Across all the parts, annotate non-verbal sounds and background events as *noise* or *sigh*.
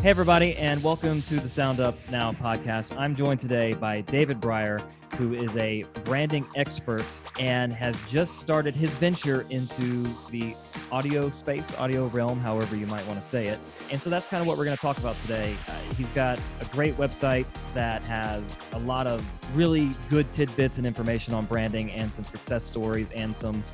Hey, everybody, and welcome to the Sound Up Now podcast. I'm joined today by David Brier, who is a branding expert and has just started his venture into the audio space, audio realm, however you might want to say it. And so that's kind of what we're going to talk about today. Uh, he's got a great website that has a lot of really good tidbits and information on branding and some success stories and some.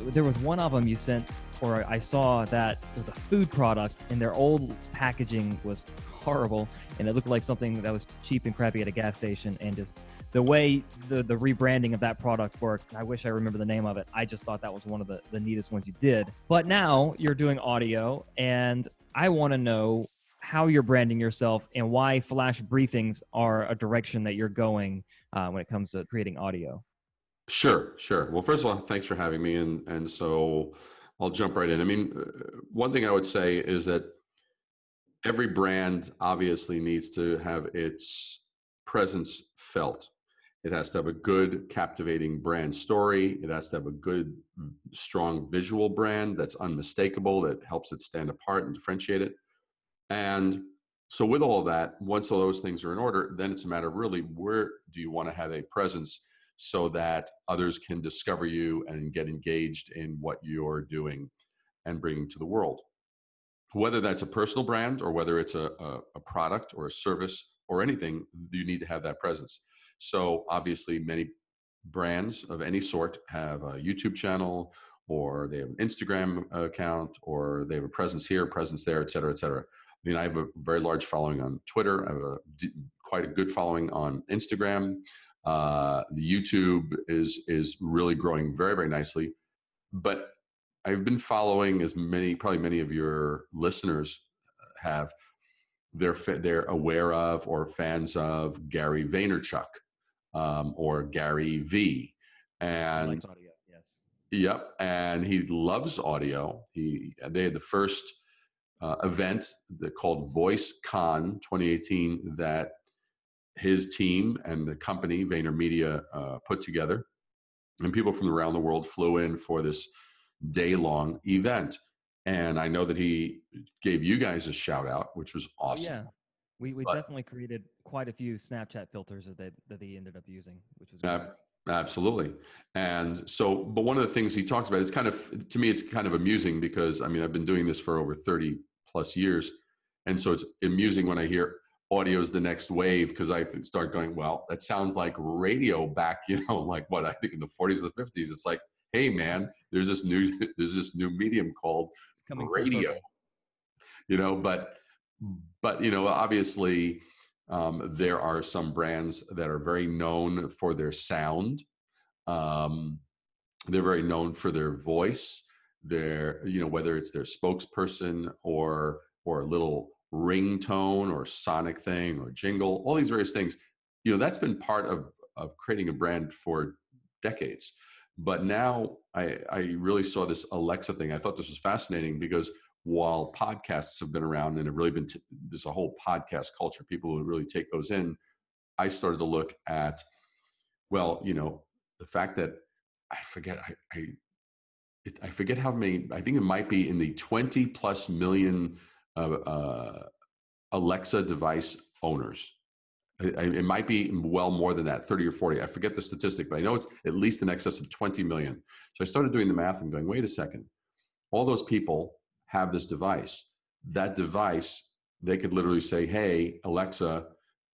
There was one of them you sent or I saw that it was a food product and their old packaging was horrible and it looked like something that was cheap and crappy at a gas station and just the way the, the rebranding of that product worked i wish i remember the name of it. I just thought that was one of the, the neatest ones you did. But now you're doing audio and i want to know how you're branding yourself and why flash briefings are a direction that you're going uh, when it comes to creating audio sure sure well first of all thanks for having me and and so I'll jump right in. I mean, uh, one thing I would say is that every brand obviously needs to have its presence felt. It has to have a good, captivating brand story. It has to have a good, strong visual brand that's unmistakable, that helps it stand apart and differentiate it. And so, with all of that, once all those things are in order, then it's a matter of really where do you want to have a presence so that others can discover you and get engaged in what you're doing and bringing to the world. Whether that's a personal brand or whether it's a, a, a, product or a service or anything, you need to have that presence. So, obviously, many brands of any sort have a YouTube channel or they have an Instagram account or they have a presence here, presence there, et cetera, et cetera. I mean, I have a very large following on Twitter. I have a quite a good following on Instagram. Uh, the YouTube is is really growing very very nicely, but I've been following as many probably many of your listeners have. They're they're aware of or fans of Gary Vaynerchuk um, or Gary V, and audio, yes. Yep, and he loves audio. He they had the first uh, event that called Voice Con 2018 that his team and the company VaynerMedia uh, put together, and people from around the world flew in for this day long event. And I know that he gave you guys a shout out, which was awesome. Yeah, we, we but, definitely created quite a few Snapchat filters that they, that he ended up using, which was great. Uh, Absolutely. And so, but one of the things he talks about is kind of, to me, it's kind of amusing because I mean, I've been doing this for over 30 plus years. And so it's amusing when I hear audio is the next wave because I start going, well, that sounds like radio back, *laughs* you know, like what I think in the 40s or the 50s. It's like, hey man, there's this new *laughs* there's this new medium called radio. You know, but but you know, obviously um, there are some brands that are very known for their sound. Um, they're very known for their voice. Their, you know, whether it's their spokesperson or or a little ringtone or sonic thing or jingle, all these various things. You know, that's been part of of creating a brand for decades. But now I, I really saw this Alexa thing. I thought this was fascinating because while podcasts have been around and have really been, t- there's a whole podcast culture, people who really take those in. I started to look at, well, you know, the fact that I forget, I, I, it, I forget how many, I think it might be in the 20 plus million uh, Alexa device owners. It, it, might be well more than that, 30 or 40. I forget the statistic, but I know it's at least in excess of 20 million. So I started doing the math and going, wait a second. All those people have this device. That device, they could literally say, hey, Alexa,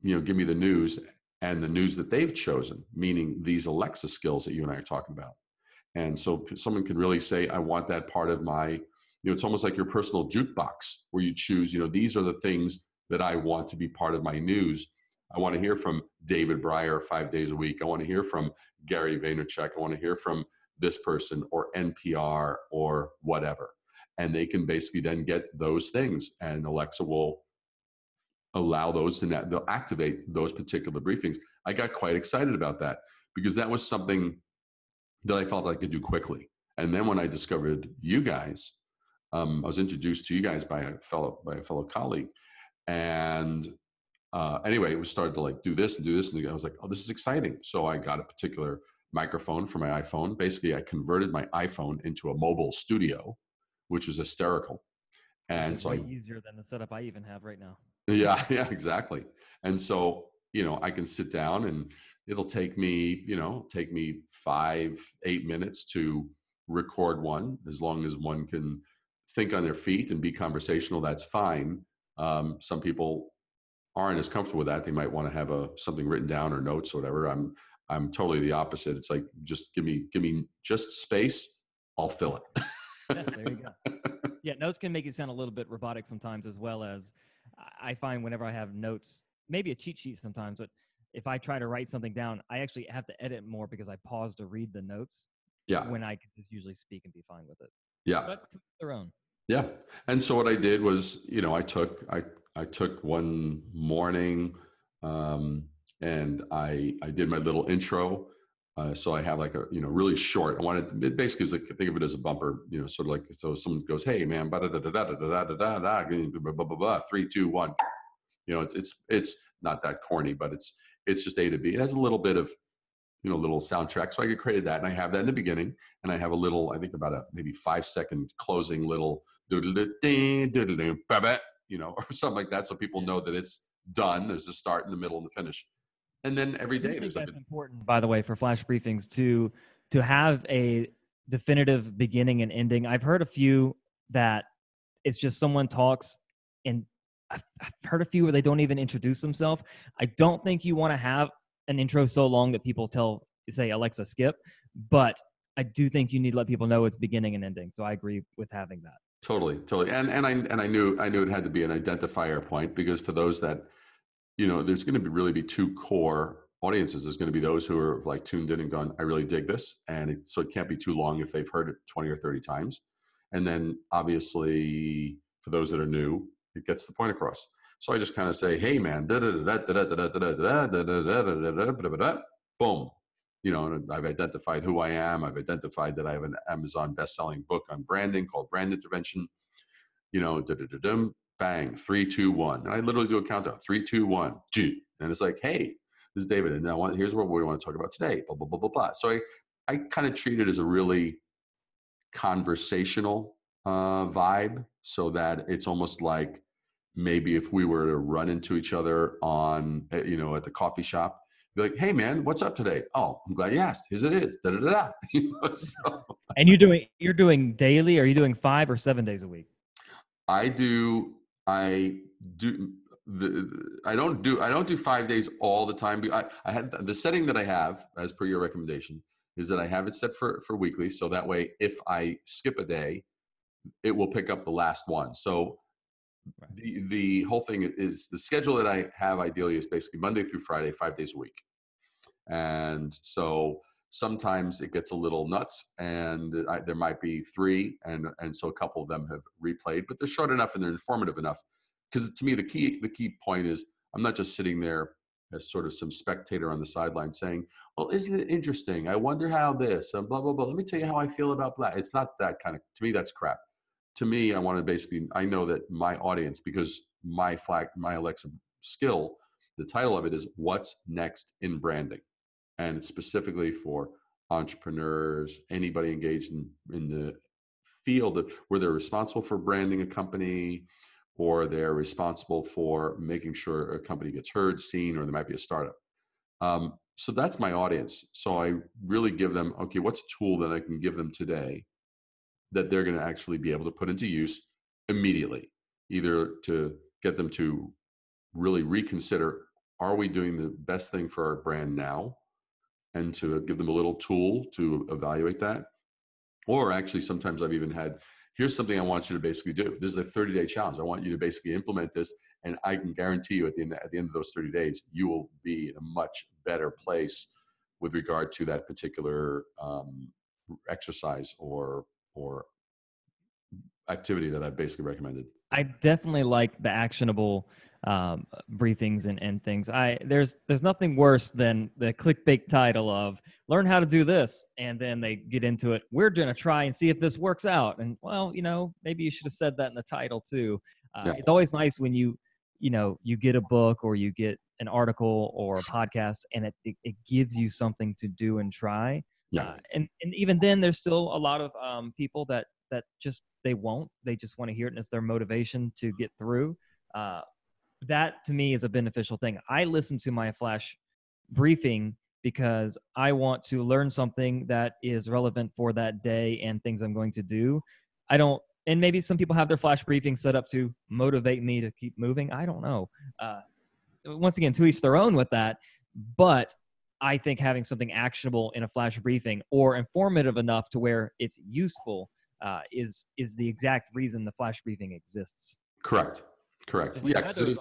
you know, give me the news and the news that they've chosen, meaning these Alexa skills that you and I are talking about. And so someone can really say, I want that part of my you know it's almost like your personal jukebox where you choose you know these are the things that i want to be part of my news. I want to hear from david brier five days a week. I want to hear from gary vaynerchuk. I want to hear from this person or npr or whatever. And they can basically then get those things and alexa will allow those to net, they'll activate those particular briefings. I got quite excited about that because that was something that i felt i could do quickly. And then when i discovered you guys um, I was introduced to you guys by a fellow by a fellow colleague, and uh, anyway, it was started to like do this and do this, and I was like, oh, this is exciting. So I got a particular microphone for my iPhone. Basically, I converted my iPhone into a mobile studio, which was hysterical. And so way I, easier than the setup I even have right now. yeah, *laughs* yeah, exactly. And so, you know, I can sit down and it'll take me, you know, take me five, eight minutes to record one, as long as one can think on their feet and be conversational, that's fine. Um, some people aren't as comfortable with that. They might want to have a something written down or notes or whatever. I'm I'm totally the opposite. It's like just give me give me just space, I'll fill it. yeah, there you go. *laughs* Yeah, notes can make it sound a little bit robotic sometimes, as well as I find whenever I have notes, maybe a cheat sheet sometimes, but if I try to write something down, I actually have to edit more because I pause to read the notes. Yeah. When I can just usually speak and be fine with it. Yeah. But to their own. Yeah. And so what I did was, you know, I took I I took one morning um, and I I did my little intro. Uh, so I have like a you know really short. I wanted it basically is like think of it as a bumper, you know, sort of like so someone goes, "Hey man, da da da da da da da da da blah blah blah three two one." You know, it's it's it's not that corny, but it's it's just A to B. It has a little bit of you know little soundtrack, so I created that, and I have that in the beginning, and I have a little I think about a maybe five second closing little you know, *laughs* or something like that, so people know that it's done. There's a start, and the middle, and the finish. And then every day, there's that's a, important, by the way, for flash briefings to to have a definitive beginning and ending. I've heard a few that it's just someone talks, and I've, I've heard a few where they don't even introduce themselves. I don't think you want to have an intro so long that people tell say Alexa skip, but I do think you need to let people know it's beginning and ending. So I agree with having that. Totally, totally. And and I and I knew I knew it had to be an identifier point because for those that you know, there's going to be really be two core audiences. There's going to be those who are like tuned in and gone, I really dig this, and it, so it can't be too long if they've heard it 20 or 30 times. And then obviously for those that are new, it gets the point across. So I just kind of say, hey man, boom. You know, I've identified who I am. I've identified that I have an Amazon best-selling book on branding called Brand Intervention. You know, bang, three, two, one. And I literally do a countdown, three, two, one, G. And it's like, hey, this is David. And now here's what we want to talk about today, blah, blah, blah, blah, blah. So I, I kind of treat it as a really conversational uh, vibe so that it's almost like maybe if we were to run into each other on, eh, you know, at the coffee shop, be like, hey man, what's up today? Oh, I'm glad you asked. Here's it is. Da, da, da, da. *laughs* You know, so. And you're doing you're doing daily, or are you doing five or seven days a week? I do I do the, I don't do I don't do five days all the time. I, I had the setting that I have as per your recommendation is that I have it set for for weekly, so that way if I skip a day, it will pick up the last one. So the the whole thing is the schedule that I have ideally is basically Monday through Friday, five days a week, and so sometimes it gets a little nuts and I, there might be three and and so a couple of them have replayed but they're short enough and they're informative enough. Because to me the key the key point is i'm not just sitting there as sort of some spectator on the sideline saying well isn't it interesting? I wonder how this and blah blah blah. Let me tell you how i feel about blah it's not that kind of to me that's crap to me i want to basically i know that my audience because my flag my alexa skill the title of it is what's next in branding and specifically for entrepreneurs, anybody engaged in, in the field of, where they're responsible for branding a company or they're responsible for making sure a company gets heard, seen, or there might be a startup. Um, so that's my audience. So I really give them, okay, what's a tool that I can give them today that they're going to actually be able to put into use immediately, either to get them to really reconsider are we doing the best thing for our brand now? and to give them a little tool to evaluate that. Or actually, sometimes I've even had here's something I want you to basically do. This is a 30 day challenge. I want you to basically implement this, and I can guarantee you at the end at the end of those 30 days, you will be in a much better place with regard to that particular um, exercise or or activity that I've basically recommended. I definitely like the actionable um, briefings and, and things. I there's there's nothing worse than the clickbait title of "Learn how to do this," and then they get into it. We're gonna try and see if this works out. And well, you know, maybe you should have said that in the title too. Uh, yeah. It's always nice when you you know you get a book or you get an article or a podcast, and it it, it gives you something to do and try. Yeah. Uh, and and even then, there's still a lot of um, people that that just they won't. They just want to hear it, and it's their motivation to get through. Uh, that to me is a beneficial thing. I listen to my flash briefing because I want to learn something that is relevant for that day and things I'm going to do. I don't, and maybe some people have their flash briefing set up to motivate me to keep moving. I don't know. Uh, once again, to each their own with that. But I think having something actionable in a flash briefing or informative enough to where it's useful uh, is is the exact reason the flash briefing exists. Correct. Correct. Yeah, because it is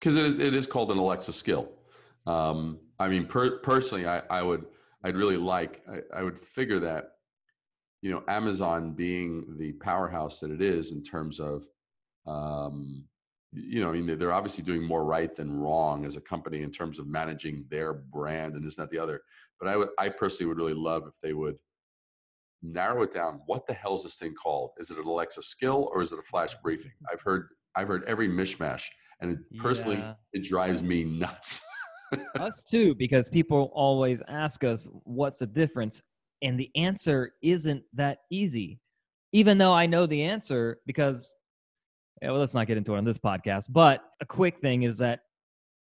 because it is it is called an Alexa skill. Um, I mean, per, personally, I, I would I'd really like I, I would figure that you know Amazon being the powerhouse that it is in terms of um, you know, I mean, they're obviously doing more right than wrong as a company in terms of managing their brand and this, not the other. But I I personally would really love if they would narrow it down. What the hell is this thing called? Is it an Alexa skill or is it a flash briefing? Mm-hmm. I've heard, I've heard every mishmash, and it, personally, yeah. it drives me nuts. *laughs* us too, because people always ask us, "What's the difference?" And the answer isn't that easy. Even though I know the answer, because yeah, well, let's not get into it on this podcast. But a quick thing is that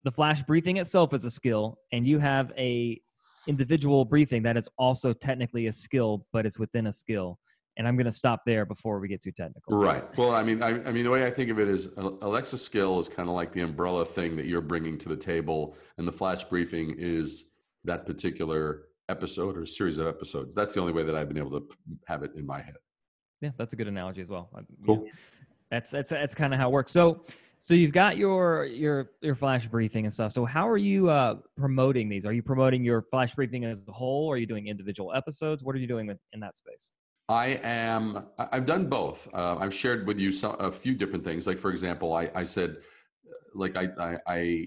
the flash briefing itself is a skill, and you have a individual briefing that is also technically a skill, but it's within a skill. And I'm going to stop there before we get too technical. Right. Well, I mean, I, I mean, the way I think of it is Alexa skill is kind of like the umbrella thing that you're bringing to the table, and the flash briefing is that particular episode or series of episodes. That's the only way that I've been able to have it in my head. Yeah, that's a good analogy as well. Cool. Yeah. That's that's that's kind of how it works. So so you've got your your your flash briefing and stuff. So how are you uh, promoting these? Are you promoting your flash briefing as a whole? Are you doing individual episodes? What are you doing with, in that space? I am. I've done both. Uh, I've shared with you some, a few different things. Like for example, I, I said, like I, I, I,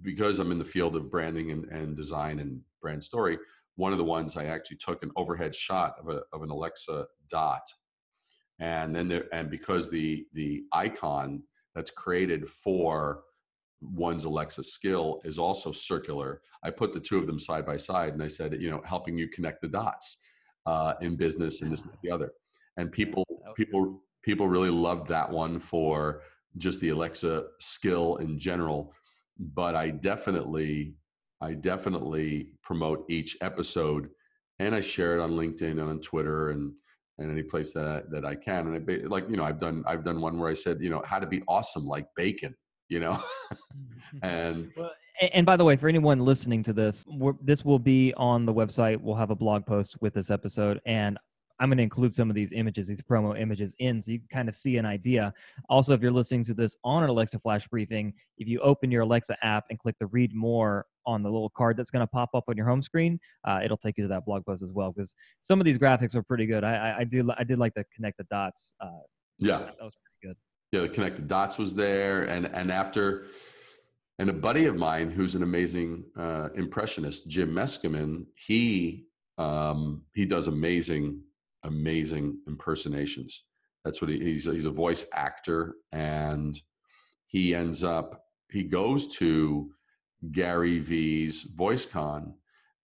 because I'm in the field of branding and, and design and brand story. One of the ones I actually took an overhead shot of a of an Alexa dot and then there and because the the icon that's created for one's alexa skill is also circular i put the two of them side by side and i said you know helping you connect the dots uh, in business and this and the other. And people people people really loved that one for just the alexa skill in general. But i definitely i definitely promote each episode and i share it on linkedin and on twitter and and any place that I, that I can. And I, like you know, I've done I've done one where I said you know how to be awesome like bacon, you know, *laughs* mm-hmm. and. Well, and by the way, for anyone listening to this, this will be on the website. We'll have a blog post with this episode, and I'm going to include some of these images, these promo images in, so you can kind of see an idea. Also, if you're listening to this on an Alexa Flash briefing, if you open your Alexa app and click the read more on the little card that's going to pop up on your home screen, uh, it'll take you to that blog post as well. Because some of these graphics are pretty good. I, I, I, do I did like the connect the dots. Uh, yeah, that was pretty good. Yeah, the connect the dots was there, and and after. And a buddy of mine who's an amazing uh, impressionist, Jim Meskimen, he um, he does amazing amazing impersonations. That's what he, he's. He's a voice actor, and he ends up. He goes to Gary V's VoiceCon,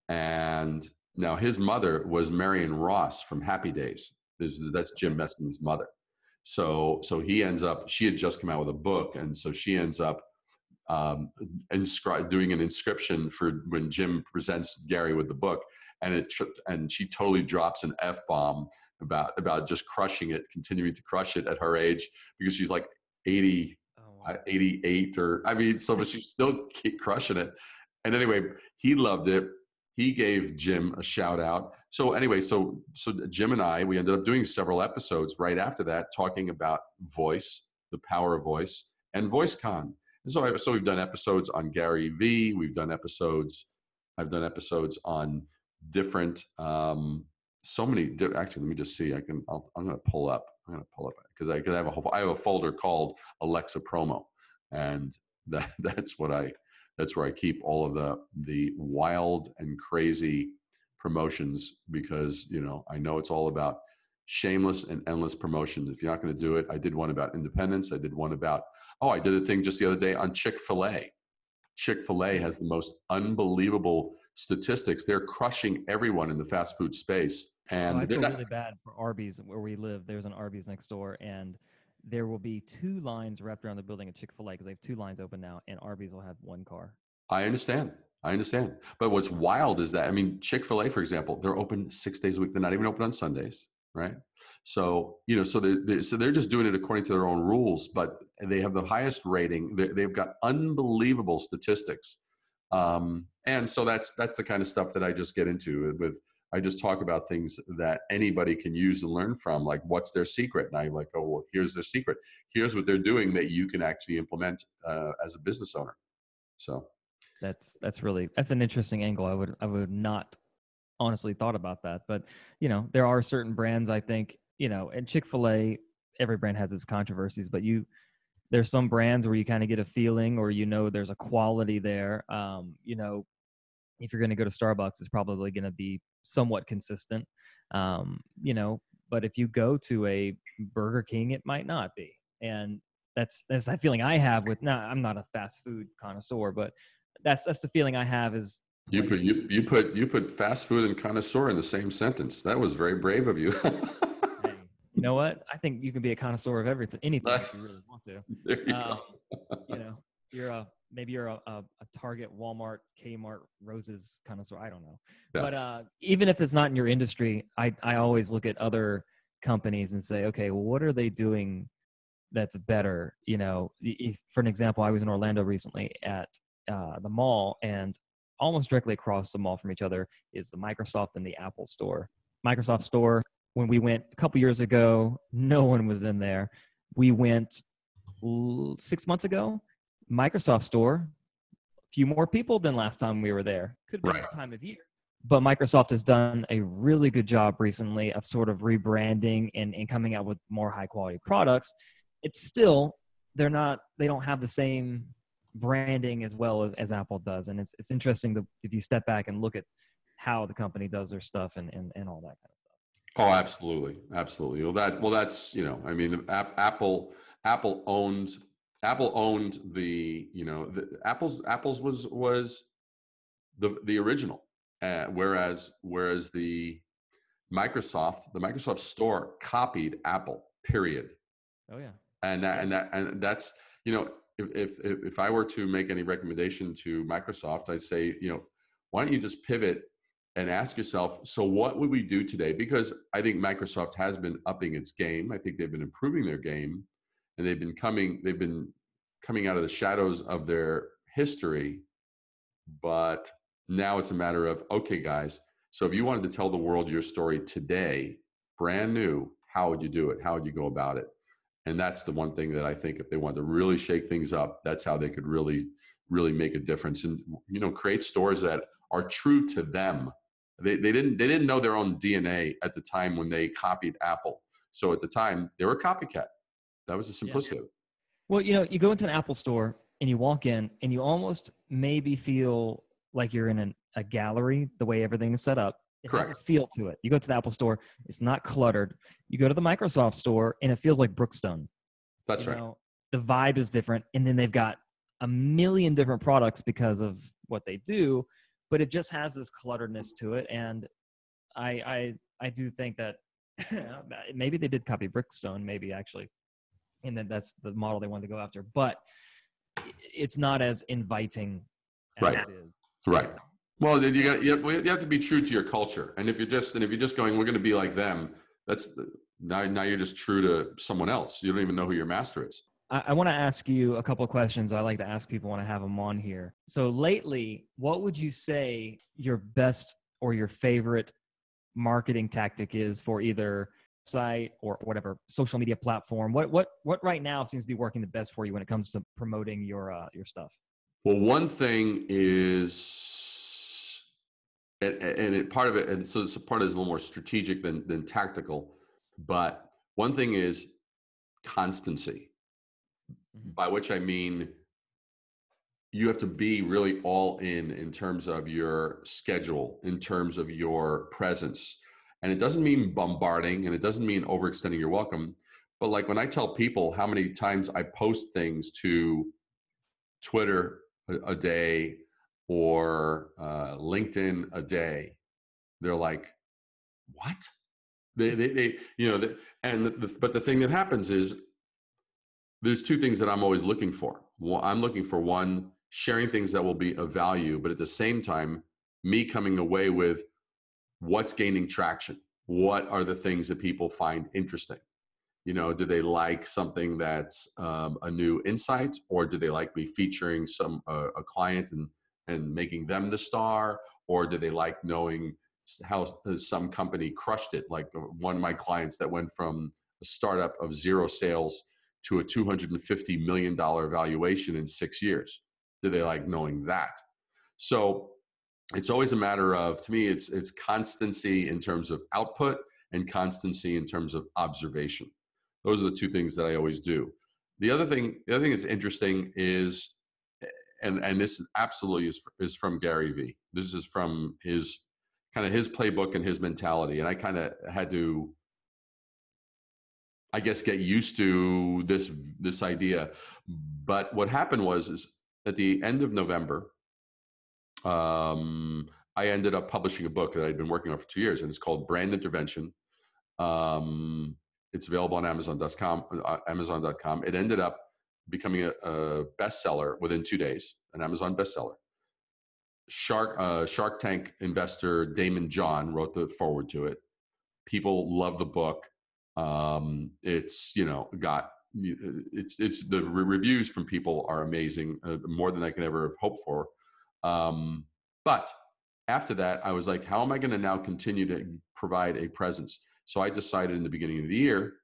and now his mother was Marion Ross from Happy Days. This is, that's Jim Meskimen's mother. So so he ends up. She had just come out with a book, and so she ends up um, inscri- doing an inscription for when Jim presents Gary with the book and it and she totally drops an f bomb about about just crushing it, continuing to crush it at her age because she's like 80, oh, uh, wow. 88 or I mean, so but she's still keep crushing it. And anyway, he loved it. He gave Jim a shout out. So anyway, so so Jim and I we ended up doing several episodes right after that talking about voice, the power of voice, and VoiceCon. And so so we've done episodes on Gary V. We've done episodes. I've done episodes on different um, so many actually let me just see i can i am going to pull up i'm going to pull up because I, cause I have a whole, I have a folder called alexa promo and *laughs* that that's what i that's where i keep all of the the wild and crazy promotions because you know i know it's all about shameless and endless promotions. If you're not going to do it i did one about independence i did one about oh i did a thing just the other day on chick-fil-a. Chick-fil-a has the most unbelievable statistics, they're crushing everyone in the fast food space. And oh, I they're feel not, really bad for Arby's where we live. There's an Arby's next door, and there will be two lines wrapped around the building at Chick Fil A because they have two lines open now, and Arby's will have one car. I understand. I understand. But what's wild is that I mean, Chick Fil A, for example, they're open six days a week. They're not even open on Sundays, right? So you know, so they're, they're so they're just doing it according to their own rules. But they have the highest rating. They, have got unbelievable statistics, um, and so that's that's the kind of stuff that I just get into with. I just talk about things that anybody can use and learn from, like what's their secret, and I like, oh, well, here's their secret. Here's what they're doing that you can actually implement uh, as a business owner. So that's that's really that's an interesting angle. I would I would not honestly thought about that, but you know there are certain brands I think you know, and Chick Fil A, every brand has its controversies, but you there's some brands where you kind of get a feeling or you know there's a quality there. Um, you know, if you're going to go to Starbucks, it's probably going to be somewhat consistent. Um, you know, but if you go to a Burger King, it might not be. And that's that's that feeling I have with. Now, I'm not a fast food connoisseur, but that's that's the feeling I have is you put you, you put you put fast food and connoisseur in the same sentence. That was very brave of you. *laughs* you know what? I think you can be a connoisseur of everything, anything if you really want to. *laughs* There you um, go. you know, you're a maybe you're a, a, a, Target, Walmart, Kmart, Roses connoisseur. I don't know, yeah. but uh, even if it's not in your industry, I I always look at other companies and say, okay, well, what are they doing that's better? You know, if, for an example, I was in Orlando recently at uh, the mall, and almost directly across the mall from each other is the Microsoft and the Apple store. Microsoft store, when we went a couple years ago, no one was in there. We went six months ago, Microsoft store, a few more people than last time we were there. Could be right. the time of year. But Microsoft has done a really good job recently of sort of rebranding and, and coming out with more high quality products. It's still, they're not, they don't have the same branding as well as, as Apple does. And it's, it's interesting to, if you step back and look at how the company does their stuff and, and, and all that kind of stuff. Oh, absolutely. Absolutely. Well, that, well, that's, you know, I mean, Apple, Apple owned, Apple owned the, you know, the, Apple's, Apple's was, was the, the original. Uh, whereas, whereas the Microsoft, the Microsoft store copied Apple, period. Oh yeah. And that, and that, and that's, you know, if, if, if I were to make any recommendation to Microsoft, I'd say, you know, why don't you just pivot and ask yourself, so what would we do today? Because I think Microsoft has been upping its game. I think they've been improving their game, and they've been coming. They've been coming out of the shadows of their history. But now it's a matter of okay, guys. So if you wanted to tell the world your story today, brand new, how would you do it? How would you go about it? and that's the one thing that i think if they want to really shake things up that's how they could really really make a difference and you know create stores that are true to them they, they didn't they didn't know their own dna at the time when they copied apple so at the time they were a copycat that was the simplicity yeah. well you know you go into an apple store and you walk in and you almost maybe feel like you're in an, a gallery the way everything is set up it Correct. has a feel to it. You go to the Apple store, it's not cluttered. You go to the Microsoft store, and it feels like Brookstone. That's you right. Know, the vibe is different, and then they've got a million different products because of what they do, but it just has this mm-hmm. clutteredness to it. And I, I, I do think *laughs* that maybe they did copy Brookstone maybe actually, and then that's the model they wanted to go after. But it's not as inviting as right. it is. Right. Well, you got you have to be true to your culture, and if you're just and if you're just going, we're going to be like them. That's the, now now you're just true to someone else. You don't even know who your master is. I, I want to ask you a couple of questions. I like to ask people when I have them on here. So lately, what would you say your best or your favorite marketing tactic is for either site or whatever social media platform? What what what right now seems to be working the best for you when it comes to promoting your uh, your stuff? Well, one thing is and, and it, part of it, and so a part is a little more strategic than than tactical. But one thing is constancy, mm-hmm. by which I mean you have to be really all in in terms of your schedule, in terms of your presence. And it doesn't mean bombarding and it doesn't mean overextending your welcome. But like when I tell people how many times I post things to Twitter a, a day, or uh, LinkedIn a day, they're like, what? They, they, they you know, the, and the, but the thing that happens is there's two things that I'm always looking for. I'm looking for one, sharing things that will be of value, but at the same time, me coming away with what's gaining traction. What are the things that people find interesting? You know, do they like something that's um, a new insight, or do they like me featuring some uh, a client and and making them the star, or do they like knowing how uh, some company crushed it? Like uh, one of my clients that went from a startup of zero sales to a $250 million valuation in six years. Do they like knowing that? So it's always a matter of, to me, it's, it's constancy in terms of output and constancy in terms of observation. Those are the two things that I always do. The other thing, the other thing that's interesting is, and, and this absolutely is, is from Gary Vee. This is from his kind of his playbook and his mentality. And I kind of had to I guess get used to this this idea. But what happened was is at the end of November, um, I ended up publishing a book that I'd been working on for two years, and it's called Brand Intervention. Um, it's available on Amazon.com. Uh, Amazon.com. It ended up becoming a, a, bestseller within two days, an Amazon bestseller. Shark uh, Shark Tank investor Daymond John wrote the forward to it. People love the book. Um, it's you know got it's it's the re- reviews from people are amazing, uh, more than I could ever have hoped for. Um, but after that, I was like, how am I going to now continue to provide a presence? So I decided in the beginning of the year,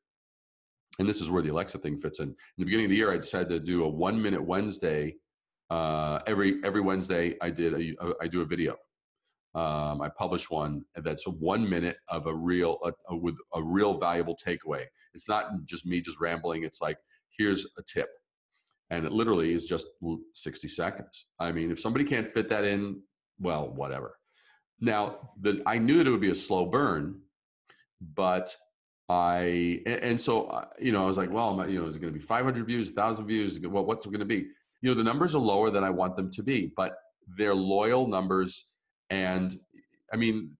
and this is where the Alexa thing fits in. In the beginning of the year, I decided to do a one minute Wednesday. Uh, every every Wednesday, I did a, a I do a video um, I publish one that's one minute of a real uh, uh, with a real valuable takeaway. It's not just me just rambling. It's like here's a tip, and it literally is just 60 seconds. I mean, if somebody can't fit that in, well, whatever. Now, the, I knew that it would be a slow burn, but I and so uh, you know I was like, well, you know, is it going to be 500 views, 1,000 views? Well, what's it going to be? You know, the numbers are lower than I want them to be, but they're loyal numbers and I mean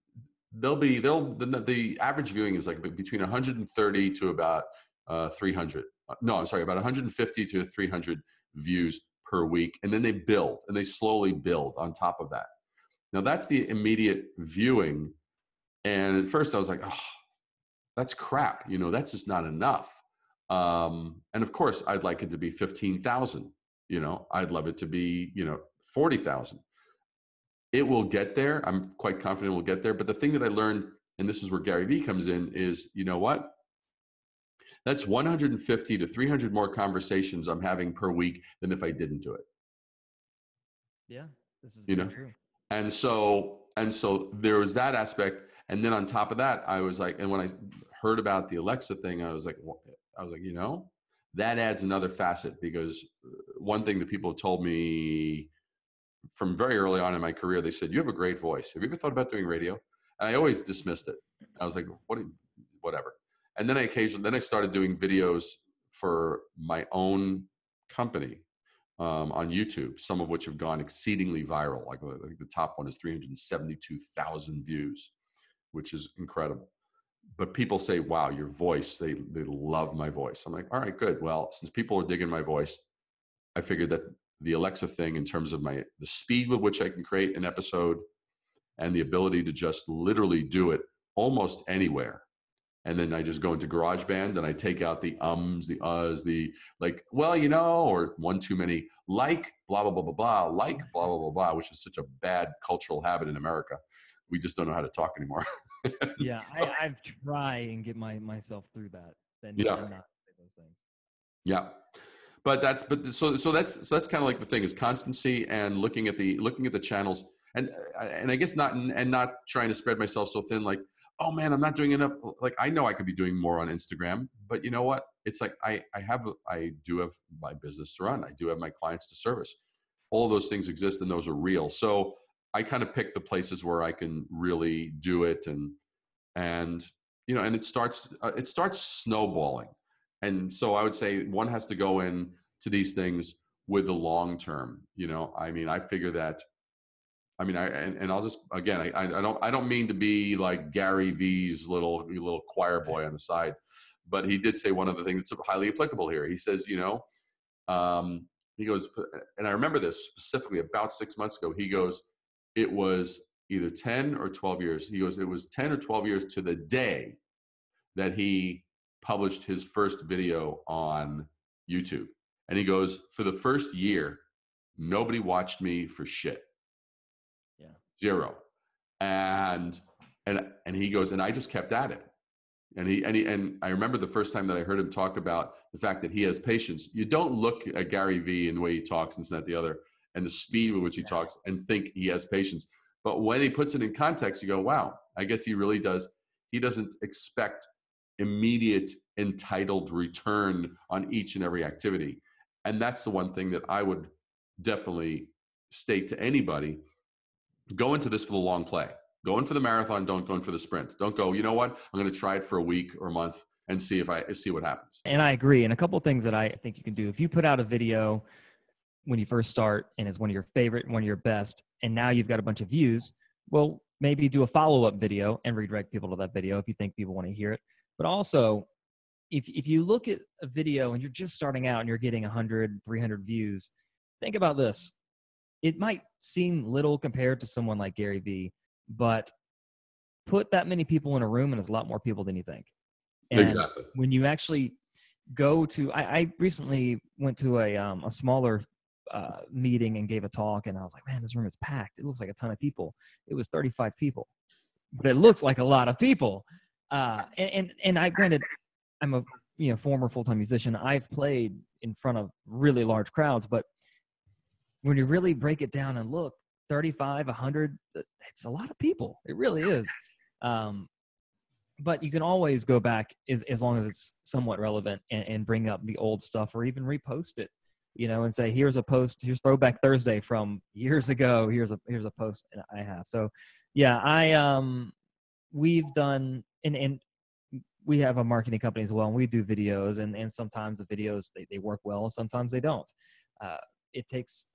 they'll be they'll the, the average viewing is like between 130 to about uh, 300 uh, no i'm sorry about 150 to 300 views per week and then they build and they slowly build on top of that. Now that's the immediate viewing and at first i was like oh that's crap you know that's just not enough. Um, and of course i'd like it to be 15000 you know i'd love it to be you know 40000 it will get there. I'm quite confident we'll get there. But the thing that I learned, and this is where Gary Vee comes in, is you know what? That's 150 to 300 more conversations I'm having per week than if I didn't do it. Yeah, this is you know, true. And so and so there was that aspect, and then on top of that, I was like, and when I heard about the Alexa thing, I was like, I was like, you know, that adds another facet because uh, one thing that people told me from very early on in my career, they said, "You have a great voice. Have you ever thought about doing radio?" And I always dismissed it. I was like, "What? Whatever." And then I occasionally, then I started doing videos for my own company um, on YouTube, some of which have gone exceedingly viral. Like I think the top one is 372,000 views, which is incredible. But people say, "Wow, your voice! They they love my voice." I'm like, "All right, good. Well, since people are digging my voice, I figured that the Alexa thing in terms of my the speed with which I can create an episode and the ability to just literally do it almost anywhere. And then I just go into GarageBand and I take out the ums, the uhs, the like, well, you know, or one too many, like, blah, blah, blah, blah, blah, like, blah, blah, blah, blah, which is such a bad cultural habit in America. We just don't know how to talk anymore. *laughs* yeah, so, I, I try and get my myself through that. Then yeah. not those things. Yeah but that's but so so that's so that's kind of like the thing is constancy and looking at the looking at the channels. And uh, and I guess not and not trying to spread myself so thin like oh man I'm not doing enough. Like I know I could be doing more on Instagram but you know what? It's like I I have I do have my business to run. I do have my clients to service. All those things exist and those are real. So I kind of pick the places where I can really do it and and you know and it starts uh, it starts snowballing and so i would say one has to go in to these things with the long term you know i mean i figure that I mean, I and, and I'll just again, I I don't I don't mean to be like Gary V's little little choir boy on the side, but he did say one of the things that's highly applicable here. He says, you know, um, he goes, and I remember this specifically about six months ago. He goes, it was either 10 or 12 years. He goes, it was 10 or 12 years to the day that he published his first video on YouTube. And he goes, for the first year, nobody watched me for shit. Yeah. Zero. And and and he goes, and I just kept at it. And he and he and I remember the first time that I heard him talk about the fact that he has patience. You don't look at Gary Vee and the way he talks and that the other and the speed with which he talks and think he has patience. But when he puts it in context, you go, wow, I guess he really does. He doesn't expect immediate entitled return on each and every activity. And that's the one thing that I would definitely state to anybody go into this for the long play. Go in for the marathon, don't go in for the sprint. Don't go, you know what? I'm going to try it for a week or a month and see if I see what happens. And I agree. And a couple things that I think you can do. If you put out a video when you first start and it's one of your favorite, one of your best, and now you've got a bunch of views, well, maybe do a follow up video and redirect people to that video if you think people want to hear it. But also, if, if you look at a video and you're just starting out and you're getting 100, 300 views, think about this. It might seem little compared to someone like Gary Vee, but put that many people in a room and there's a lot more people than you think. And exactly. When you actually go to, I, I recently went to a, um, a smaller uh, meeting and gave a talk, and I was like, man, this room is packed. It looks like a ton of people. It was 35 people, but it looked like a lot of people. Uh, and, and and I granted, I'm a you know former full time musician. I've played in front of really large crowds, but when you really break it down and look, 35, 100, it's a lot of people. It really is. Um, but you can always go back as, as long as it's somewhat relevant and, and bring up the old stuff or even repost it you know, and say, here's a post, here's Throwback Thursday from years ago. Here's a here's a post I have. So, yeah, I um, we've done and and we have a marketing company as well, and we do videos, and and sometimes the videos they they work well, and sometimes they don't. Uh, it takes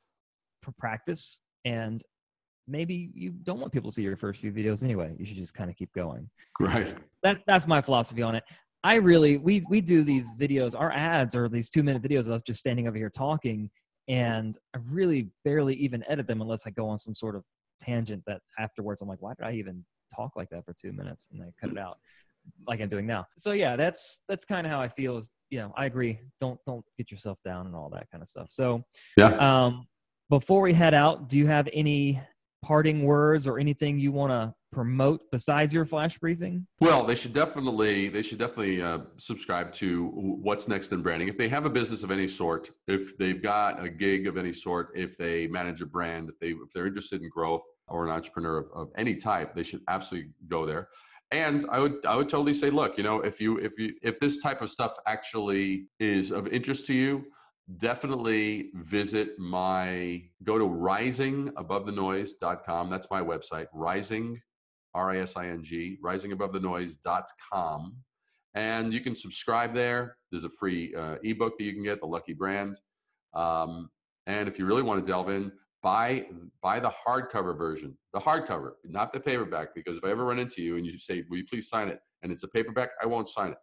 practice, and maybe you don't want people to see your first few videos anyway. You should just kind of keep going. Right. That that's my philosophy on it. I really we we do these videos. Our ads are these two minute videos of us just standing over here talking, and I really barely even edit them unless I go on some sort of tangent that afterwards I'm like, why did I even talk like that for two minutes? And I cut it out like I'm doing now. So yeah, that's that's kind of how I feel. Is you know I agree. Don't don't get yourself down and all that kind of stuff. So yeah. Um, before we head out, do you have any parting words or anything you want to promote besides your flash briefing? Well, they should definitely they should definitely uh, subscribe to what's next in branding. If they have a business of any sort, if they've got a gig of any sort, if they manage a brand, if they if they're interested in growth or an entrepreneur of, of any type, they should absolutely go there. And I would I would totally say, look, you know, if you if you if this type of stuff actually is of interest to you, definitely visit my go to risingabovethenoise.com that's my website rising r-i-s-i-n-g risingabovethenoise.com and you can subscribe there. There's a free uh, ebook that you can get the lucky brand. Um, and if you really want to delve in buy buy the hardcover version the hardcover not the paperback because if i ever run into you and you say will you please sign it and it's a paperback i won't sign it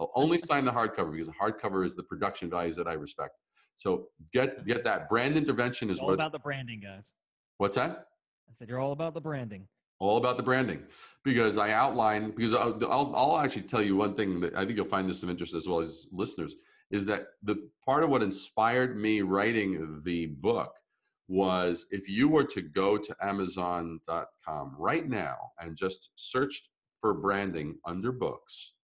I'll only *laughs* sign the hardcover because the hardcover is the production values that I respect. So get get that brand intervention is all what about the branding, guys. What's that? I said you're all about the branding. All about the branding, because I outline because I'll, I'll, I'll actually tell you one thing that I think you'll find this of interest as well as listeners is that the part of what inspired me writing the book was if you were to go to Amazon.com right now and just searched for branding under books,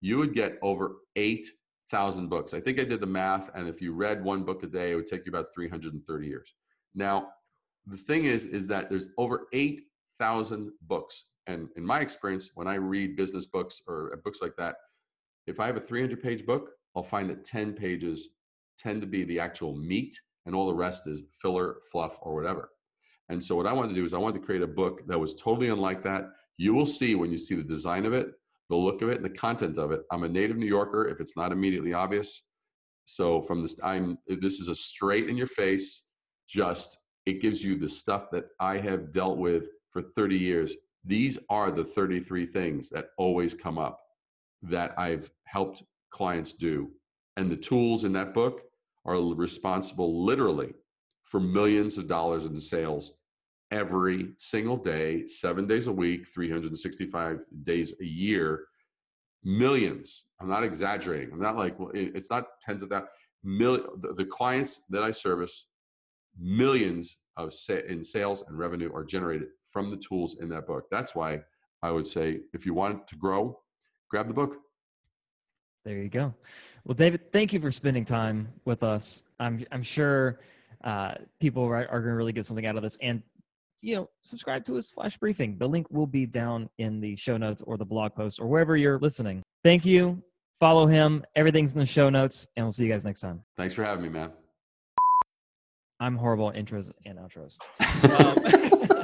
you would get over eight thousand books. I think I did the math, and if you read one book a day, it would take you about 330 years. Now, the thing is, is that there's over 8,000 books. And in my experience, when I read business books or books like that, if I have a 300 page book, I'll find that 10 pages tend to be the actual meat and all the rest is filler, fluff, or whatever. And so what I wanted to do is I wanted to create a book that was totally unlike that. You will see when you see the design of it, the look of it and the content of it. I'm a native New Yorker, if it's not immediately obvious. So from this, I'm this is a straight in your face, just it gives you the stuff that I have dealt with for 30 years. These are the 33 things that always come up that I've helped clients do. And the tools in that book are responsible literally for millions of dollars in sales every single day, seven days a week, 365 days a year. Millions. I'm not exaggerating. I'm not like, well, it's not tens of that. Million, the, the clients that I service, millions of sa- in sales and revenue are generated from the tools in that book. That's why I would say if you want to grow, grab the book. There you go. Well, David, thank you for spending time with us. I'm I'm sure uh, people are, are going to really get something out of this. And you know, subscribe to his flash briefing. The link will be down in the show notes or the blog post or wherever you're listening. Thank you. Follow him. Everything's in the show notes, and we'll see you guys next time. Thanks for having me, man. I'm horrible at intros and outros. *laughs* um, *laughs*